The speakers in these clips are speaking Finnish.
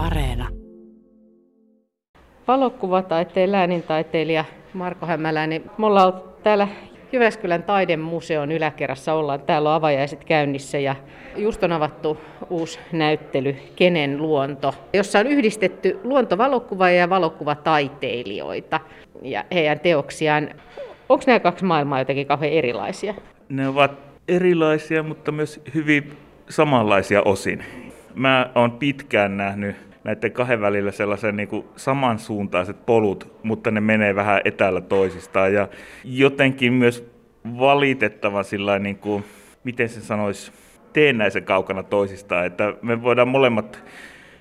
Areena. Valokuvataiteen läänintaiteilija Marko Hämäläinen. Me ollaan täällä Jyväskylän taidemuseon yläkerrassa ollaan. Täällä on avajaiset käynnissä ja just on avattu uusi näyttely Kenen luonto, jossa on yhdistetty luontovalokuva ja valokuvataiteilijoita ja heidän teoksiaan. Onko nämä kaksi maailmaa jotenkin kauhean erilaisia? Ne ovat erilaisia, mutta myös hyvin samanlaisia osin. Mä oon pitkään nähnyt näiden kahden välillä sellaisen niin kuin samansuuntaiset polut, mutta ne menee vähän etäällä toisistaan. Ja jotenkin myös valitettavan sillä niin kuin, miten se sanoisi, teennäisen kaukana toisistaan, että me voidaan molemmat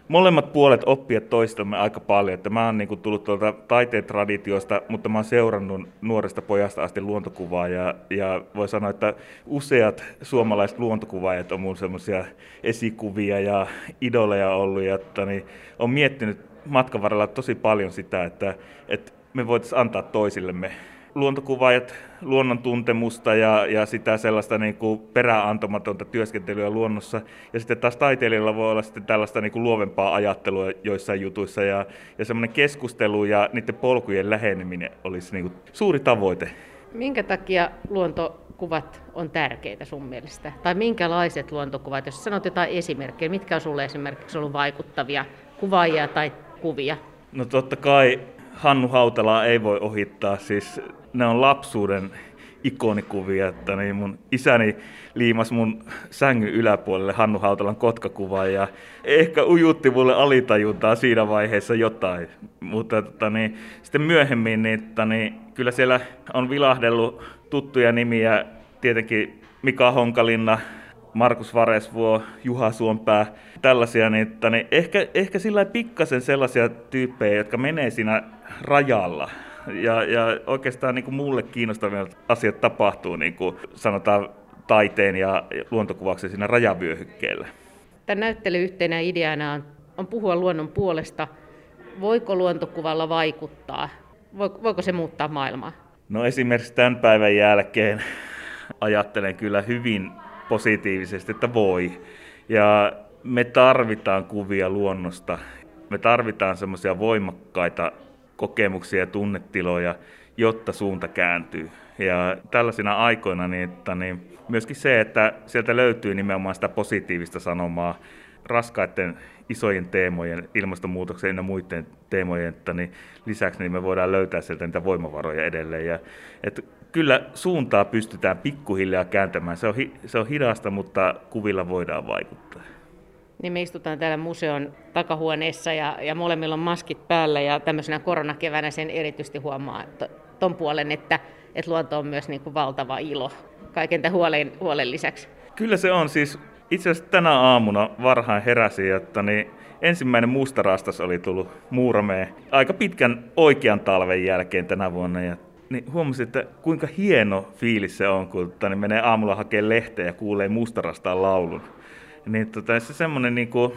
molemmat puolet oppia toistamme aika paljon. Että mä oon niin kuin tullut tuolta taiteen traditiosta, mutta mä oon seurannut nuoresta pojasta asti luontokuvaa ja, ja voi sanoa, että useat suomalaiset luontokuvaajat on mun semmoisia esikuvia ja idoleja ollut. Ja, että niin, on miettinyt matkan varrella tosi paljon sitä, että, että me voitaisiin antaa toisillemme luontokuvaajat luonnon tuntemusta ja, ja sitä sellaista niin kuin perääntomatonta työskentelyä luonnossa. Ja sitten taas taiteilijalla voi olla sitten tällaista niin kuin luovempaa ajattelua joissain jutuissa ja, ja semmoinen keskustelu ja niiden polkujen läheneminen olisi niin kuin suuri tavoite. Minkä takia luontokuvat on tärkeitä sun mielestä? Tai minkälaiset luontokuvat, jos sanot jotain esimerkkejä, mitkä on sulle esimerkiksi ollut vaikuttavia kuvaajia tai kuvia? No totta kai Hannu Hautalaa ei voi ohittaa, siis ne on lapsuuden ikonikuvia, että niin mun isäni liimas mun sängyn yläpuolelle Hannu Hautalan kotkakuva ja ehkä ujutti mulle alitajuntaa siinä vaiheessa jotain. Mutta tota, niin, sitten myöhemmin niin, tota, niin, kyllä siellä on vilahdellut tuttuja nimiä, tietenkin Mika Honkalinna, Markus Varesvuo, Juha Suompää, tällaisia, niin, että, niin ehkä, ehkä sillä pikkasen sellaisia tyyppejä, jotka menee siinä rajalla. Ja, ja oikeastaan niin kuin mulle kiinnostavia asiat tapahtuu, niin kuin sanotaan taiteen ja luontokuvauksen siinä rajavyöhykkeellä. Tämän näyttelyn yhtenä ideana on, on puhua luonnon puolesta. Voiko luontokuvalla vaikuttaa? Voiko se muuttaa maailmaa? No esimerkiksi tämän päivän jälkeen ajattelen kyllä hyvin positiivisesti, että voi. Ja me tarvitaan kuvia luonnosta. Me tarvitaan semmoisia voimakkaita kokemuksia ja tunnetiloja, jotta suunta kääntyy. Ja tällaisina aikoina niin, että niin myöskin se, että sieltä löytyy nimenomaan sitä positiivista sanomaa raskaiden isojen teemojen, ilmastonmuutoksen ja muiden teemojen että niin lisäksi niin me voidaan löytää sieltä niitä voimavaroja edelleen. Ja, että kyllä suuntaa pystytään pikkuhiljaa kääntämään. Se on, se on hidasta, mutta kuvilla voidaan vaikuttaa niin me istutaan täällä museon takahuoneessa ja, ja molemmilla on maskit päällä ja tämmöisenä koronakevänä sen erityisesti huomaa tuon puolen, että, että luonto on myös niin kuin valtava ilo kaiken tämän huolen, huolen lisäksi. Kyllä se on siis. Itse asiassa tänä aamuna varhain heräsi, että niin ensimmäinen mustarastas oli tullut Muurameen aika pitkän oikean talven jälkeen tänä vuonna. Ja niin huomasin, että kuinka hieno fiilis se on, kun niin menee aamulla hakemaan lehteä ja kuulee mustarastaan laulun niin tota, se semmoinen, niin kuin,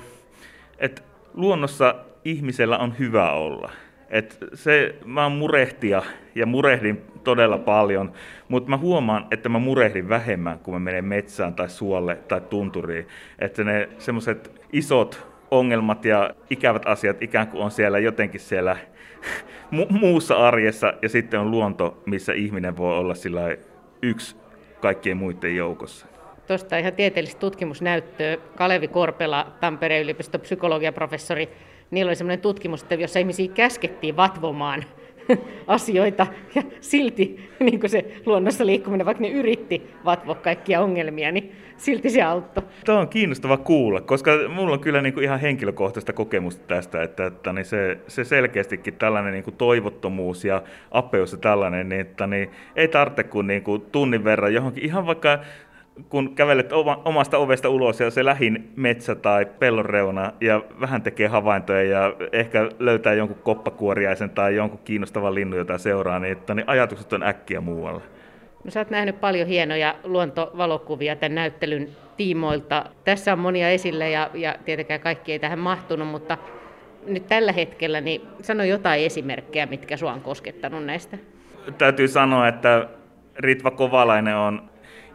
että luonnossa ihmisellä on hyvä olla. Et se, mä oon murehtia ja murehdin todella paljon, mutta mä huomaan, että mä murehdin vähemmän, kun mä menen metsään tai suolle tai tunturiin. Että ne semmoiset isot ongelmat ja ikävät asiat ikään kuin on siellä jotenkin siellä mu- muussa arjessa ja sitten on luonto, missä ihminen voi olla sillä yksi kaikkien muiden joukossa tuosta ihan tieteellistä tutkimusnäyttöä. Kalevi Korpela, Tampereen yliopiston psykologiaprofessori, niillä oli sellainen tutkimus, että jossa ihmisiä käskettiin vatvomaan asioita ja silti niin kuin se luonnossa liikkuminen, vaikka ne yritti vatvoa kaikkia ongelmia, niin silti se auttoi. Tämä on kiinnostava kuulla, koska mulla on kyllä niin kuin ihan henkilökohtaista kokemusta tästä, että, että niin se, se selkeästikin tällainen niin kuin toivottomuus ja apeus ja tällainen, niin, että niin ei tarvitse kuin, niin kuin tunnin verran johonkin, ihan vaikka kun kävelet omasta ovesta ulos ja se lähin metsä tai pellon reuna ja vähän tekee havaintoja ja ehkä löytää jonkun koppakuoriaisen tai jonkun kiinnostavan linnun, jota seuraa, niin, että, niin ajatukset on äkkiä muualla. No, sä oot nähnyt paljon hienoja luontovalokuvia tämän näyttelyn tiimoilta. Tässä on monia esille ja, ja tietenkään kaikki ei tähän mahtunut, mutta nyt tällä hetkellä niin sano jotain esimerkkejä, mitkä sua on koskettanut näistä. Täytyy sanoa, että Ritva Kovalainen on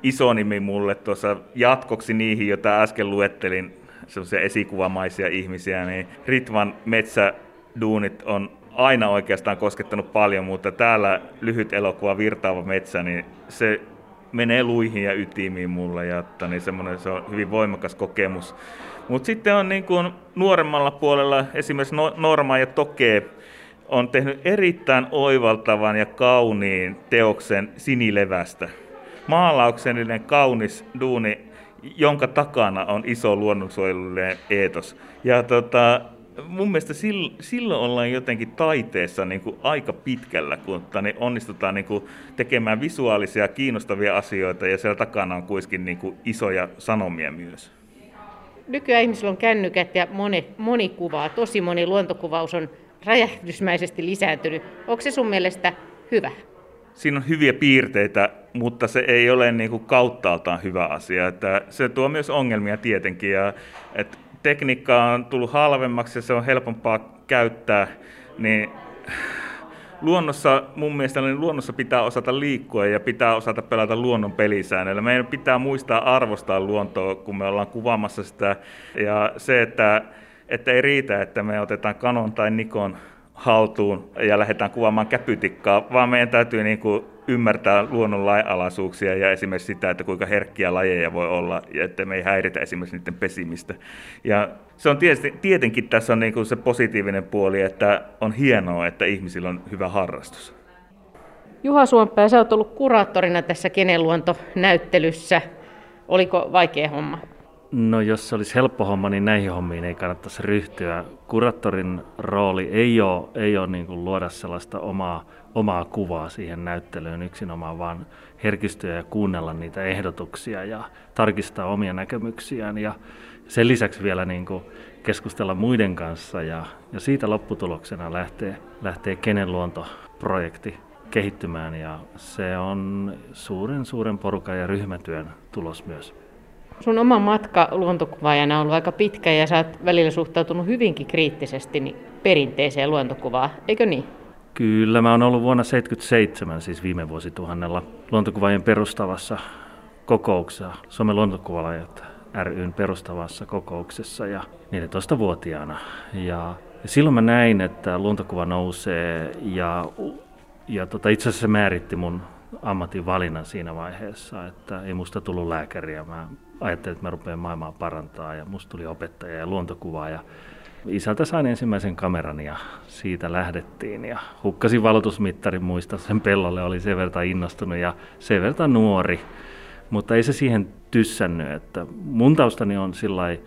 iso nimi mulle tuossa jatkoksi niihin, joita äsken luettelin sellaisia esikuvamaisia ihmisiä, niin Ritvan metsäduunit on aina oikeastaan koskettanut paljon, mutta täällä lyhyt elokuva Virtaava metsä, niin se menee luihin ja ytimiin mulle, ja että, niin semmoinen, se on hyvin voimakas kokemus. Mutta sitten on niin kuin nuoremmalla puolella esimerkiksi no-, Norma ja Toke on tehnyt erittäin oivaltavan ja kauniin teoksen sinilevästä. Maalauksellinen kaunis duuni, jonka takana on iso luonnonsuojelullinen eetos. Ja tota, mun mielestä silloin ollaan jotenkin taiteessa niin kuin aika pitkällä, kun niin onnistutaan niin kuin tekemään visuaalisia kiinnostavia asioita ja siellä takana on kuitenkin niin kuin isoja sanomia myös. Nykyään ihmisillä on kännykät ja moni, moni kuvaa, tosi moni luontokuvaus on räjähdysmäisesti lisääntynyt. Onko se sun mielestä hyvä? Siinä on hyviä piirteitä, mutta se ei ole niin kuin kauttaaltaan hyvä asia. Että se tuo myös ongelmia tietenkin. Ja, että tekniikka on tullut halvemmaksi ja se on helpompaa käyttää, niin luonnossa, mun mielestä niin luonnossa pitää osata liikkua ja pitää osata pelata luonnon pelisäännöillä. Meidän pitää muistaa arvostaa luontoa, kun me ollaan kuvaamassa sitä. Ja se, että, että ei riitä, että me otetaan Canon tai Nikon haltuun ja lähdetään kuvaamaan käpytikkaa, vaan meidän täytyy niin kuin ymmärtää luonnon lainalaisuuksia ja esimerkiksi sitä, että kuinka herkkiä lajeja voi olla ja että me ei häiritä esimerkiksi niiden pesimistä. Ja se on tietysti, tietenkin tässä on niin kuin se positiivinen puoli, että on hienoa, että ihmisillä on hyvä harrastus. Juha Suompää, sä oot ollut kuraattorina tässä Keneluonto-näyttelyssä. Oliko vaikea homma? No jos se olisi helppo homma, niin näihin hommiin ei kannattaisi ryhtyä. Kuraattorin rooli ei ole, ei ole niin kuin luoda sellaista omaa, omaa kuvaa siihen näyttelyyn yksinomaan, vaan herkistyä ja kuunnella niitä ehdotuksia ja tarkistaa omia näkemyksiään ja sen lisäksi vielä niin kuin keskustella muiden kanssa ja, ja siitä lopputuloksena lähtee, lähtee Kenen luontoprojekti kehittymään ja se on suuren suuren porukan ja ryhmätyön tulos myös. Sun oma matka luontokuvaajana on ollut aika pitkä ja sä oot välillä suhtautunut hyvinkin kriittisesti niin perinteiseen luontokuvaan, eikö niin? Kyllä, mä oon ollut vuonna 1977, siis viime vuosituhannella, luontokuvaajien perustavassa kokouksessa, Suomen luontokuvalajat ryn perustavassa kokouksessa ja 14-vuotiaana. Ja, ja silloin mä näin, että luontokuva nousee ja, ja tota, itse asiassa se määritti mun ammatin valinnan siinä vaiheessa, että ei musta tullut lääkäriä. Mä ajattelin, että mä rupean maailmaa parantaa ja musta tuli opettaja ja luontokuvaa ja isältä sain ensimmäisen kameran ja siitä lähdettiin ja hukkasin valotusmittarin muista sen pellolle, oli sen verran innostunut ja sen verran nuori, mutta ei se siihen tyssännyt, että mun taustani on sillä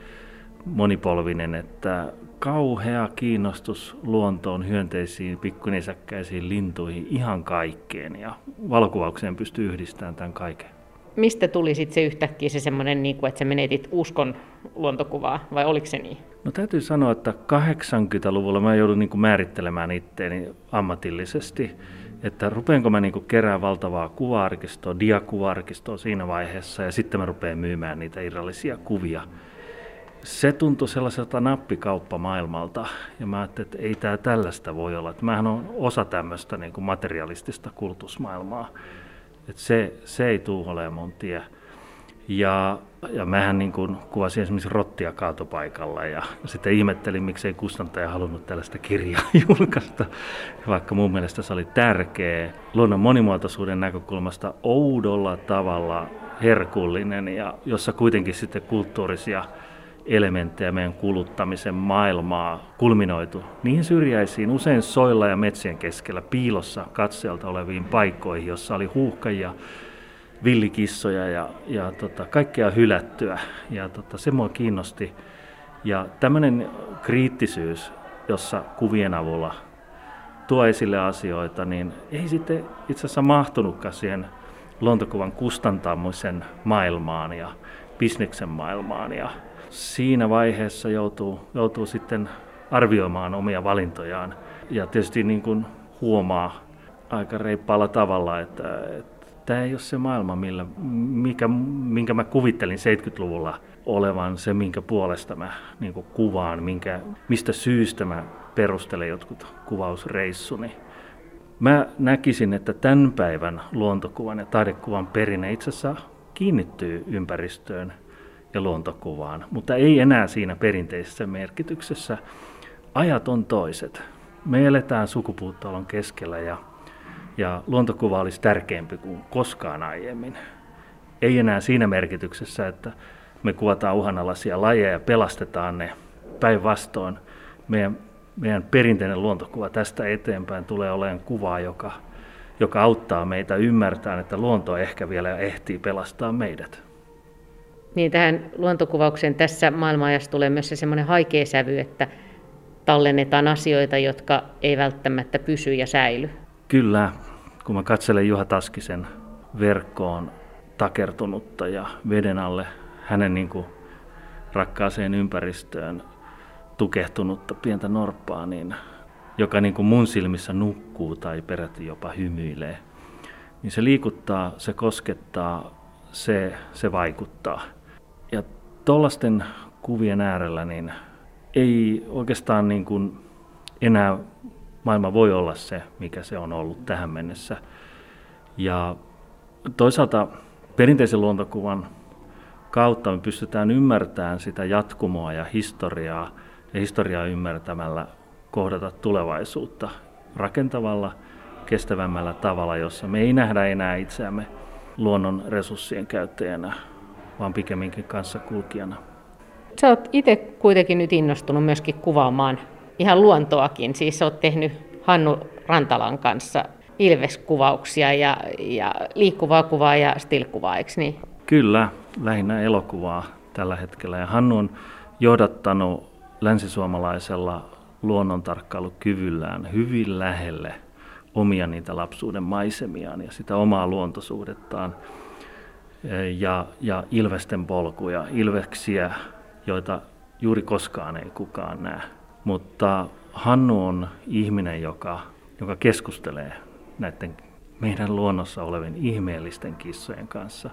monipolvinen, että kauhea kiinnostus luontoon, hyönteisiin, pikkunisäkkäisiin, lintuihin, ihan kaikkeen ja valokuvaukseen pystyy yhdistämään tämän kaiken mistä tuli sitten se yhtäkkiä se semmoinen, niin kuin, että sä menetit uskon luontokuvaa, vai oliko se niin? No täytyy sanoa, että 80-luvulla mä joudun niin kuin määrittelemään itteeni ammatillisesti, että rupeanko mä niin kerää valtavaa kuva-arkistoa, diakuva-arkistoa siinä vaiheessa, ja sitten mä rupean myymään niitä irrallisia kuvia. Se tuntui sellaiselta nappikauppamaailmalta, ja mä ajattelin, että ei tämä tällaista voi olla. Että mähän on osa tämmöistä niin materialistista kultusmaailmaa. Että se, se ei tule olemaan mun tie. Ja, ja mähän niin kuin kuvasin esimerkiksi rottia kaatopaikalla ja sitten ihmettelin, miksei kustantaja halunnut tällaista kirjaa julkaista, vaikka mun mielestä se oli tärkeä luonnon monimuotoisuuden näkökulmasta oudolla tavalla herkullinen ja jossa kuitenkin sitten kulttuurisia elementtejä meidän kuluttamisen maailmaa kulminoitu niin syrjäisiin, usein soilla ja metsien keskellä piilossa katseelta oleviin paikkoihin, jossa oli huuhkajia, villikissoja ja, ja tota, kaikkea hylättyä. Ja tota, se mua kiinnosti. Ja tämmöinen kriittisyys, jossa kuvien avulla tuo esille asioita, niin ei sitten itse asiassa mahtunutkaan siihen luontokuvan kustantamisen maailmaan ja bisneksen maailmaan. Ja siinä vaiheessa joutuu, joutuu sitten arvioimaan omia valintojaan. Ja tietysti niin kuin huomaa aika reippaalla tavalla, että, että tämä ei ole se maailma, millä, mikä, minkä mä kuvittelin 70-luvulla olevan se, minkä puolesta mä niin kuvaan, minkä, mistä syystä mä perustelen jotkut kuvausreissuni. Mä näkisin, että tämän päivän luontokuvan ja taidekuvan perinne itse asiassa kiinnittyy ympäristöön ja luontokuvaan, mutta ei enää siinä perinteisessä merkityksessä. Ajat on toiset. Me eletään sukupuuttoalon keskellä ja, ja luontokuva olisi tärkeämpi kuin koskaan aiemmin. Ei enää siinä merkityksessä, että me kuvataan uhanalaisia lajeja ja pelastetaan ne päinvastoin. Meidän, meidän perinteinen luontokuva tästä eteenpäin tulee olemaan kuva, joka, joka auttaa meitä ymmärtämään, että luonto ehkä vielä ehtii pelastaa meidät. Niin tähän luontokuvaukseen tässä maailmanajassa tulee myös se semmoinen haikea sävy, että tallennetaan asioita, jotka ei välttämättä pysy ja säily. Kyllä, kun mä katselen Juha Taskisen verkkoon takertunutta ja veden alle hänen niin kuin rakkaaseen ympäristöön tukehtunutta pientä norppaa, niin, joka niin kuin mun silmissä nukkuu tai peräti jopa hymyilee, niin se liikuttaa, se koskettaa, se, se vaikuttaa. Tuollaisten kuvien äärellä niin ei oikeastaan niin kuin enää maailma voi olla se, mikä se on ollut tähän mennessä. Ja toisaalta perinteisen luontokuvan kautta me pystytään ymmärtämään sitä jatkumoa ja historiaa, ja historiaa ymmärtämällä kohdata tulevaisuutta rakentavalla, kestävämmällä tavalla, jossa me ei nähdä enää itseämme luonnon resurssien käyttäjänä, vaan pikemminkin kanssa kulkijana. Sä oot itse kuitenkin nyt innostunut myöskin kuvaamaan ihan luontoakin. Siis oot tehnyt Hannu Rantalan kanssa ilveskuvauksia ja, ja liikkuvaa kuvaa ja stilkuvaa, eikö niin? Kyllä, lähinnä elokuvaa tällä hetkellä. Ja Hannu on johdattanut länsisuomalaisella luonnontarkkailukyvyllään hyvin lähelle omia niitä lapsuuden maisemiaan ja sitä omaa luontosuhdettaan ja, ja ilvesten polkuja, ilveksiä, joita juuri koskaan ei kukaan näe. Mutta Hannu on ihminen, joka, joka keskustelee näiden meidän luonnossa olevien ihmeellisten kissojen kanssa.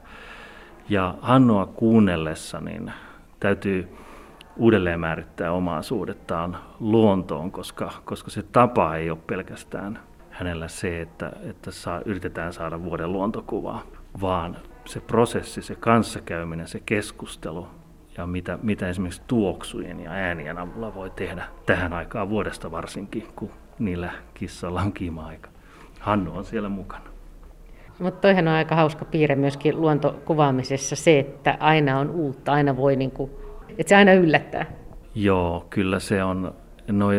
Ja Hannua kuunnellessa niin täytyy uudelleen määrittää omaa suhdettaan luontoon, koska, koska se tapa ei ole pelkästään hänellä se, että, että saa, yritetään saada vuoden luontokuvaa, vaan se prosessi, se kanssakäyminen, se keskustelu ja mitä, mitä esimerkiksi tuoksujen ja äänien avulla voi tehdä tähän aikaan vuodesta varsinkin, kun niillä kissoilla on kiima-aika. Hannu on siellä mukana. Mutta toihan on aika hauska piirre myöskin luontokuvaamisessa se, että aina on uutta, aina voi, niin kuin, että se aina yllättää. Joo, kyllä se on, nuo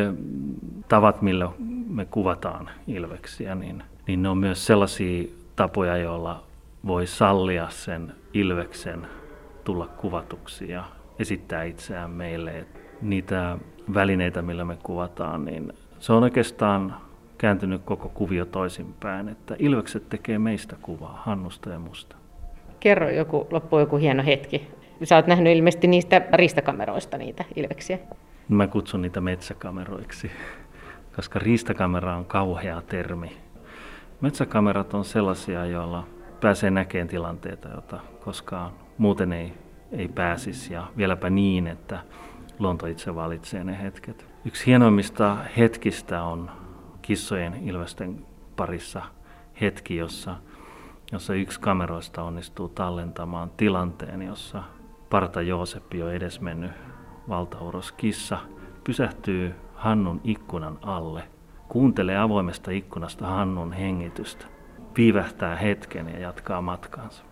tavat, millä me kuvataan ilveksiä, niin, niin ne on myös sellaisia tapoja, joilla voi sallia sen ilveksen tulla kuvatuksi ja esittää itseään meille. Niitä välineitä, millä me kuvataan, niin se on oikeastaan kääntynyt koko kuvio toisinpäin, että ilvekset tekee meistä kuvaa, Hannusta ja musta. Kerro joku, loppu joku hieno hetki. Sä oot nähnyt ilmeisesti niistä riistakameroista niitä ilveksiä. Mä kutsun niitä metsäkameroiksi, koska riistakamera on kauhea termi. Metsäkamerat on sellaisia, joilla pääsee näkemään tilanteita, joita koskaan muuten ei, ei pääsisi. Ja vieläpä niin, että luonto itse valitsee ne hetket. Yksi hienoimmista hetkistä on kissojen ilvesten parissa hetki, jossa, jossa yksi kameroista onnistuu tallentamaan tilanteen, jossa Parta Jooseppi jo edesmennyt valtauros kissa pysähtyy Hannun ikkunan alle, kuuntelee avoimesta ikkunasta Hannun hengitystä, viivähtää hetken ja jatkaa matkaansa.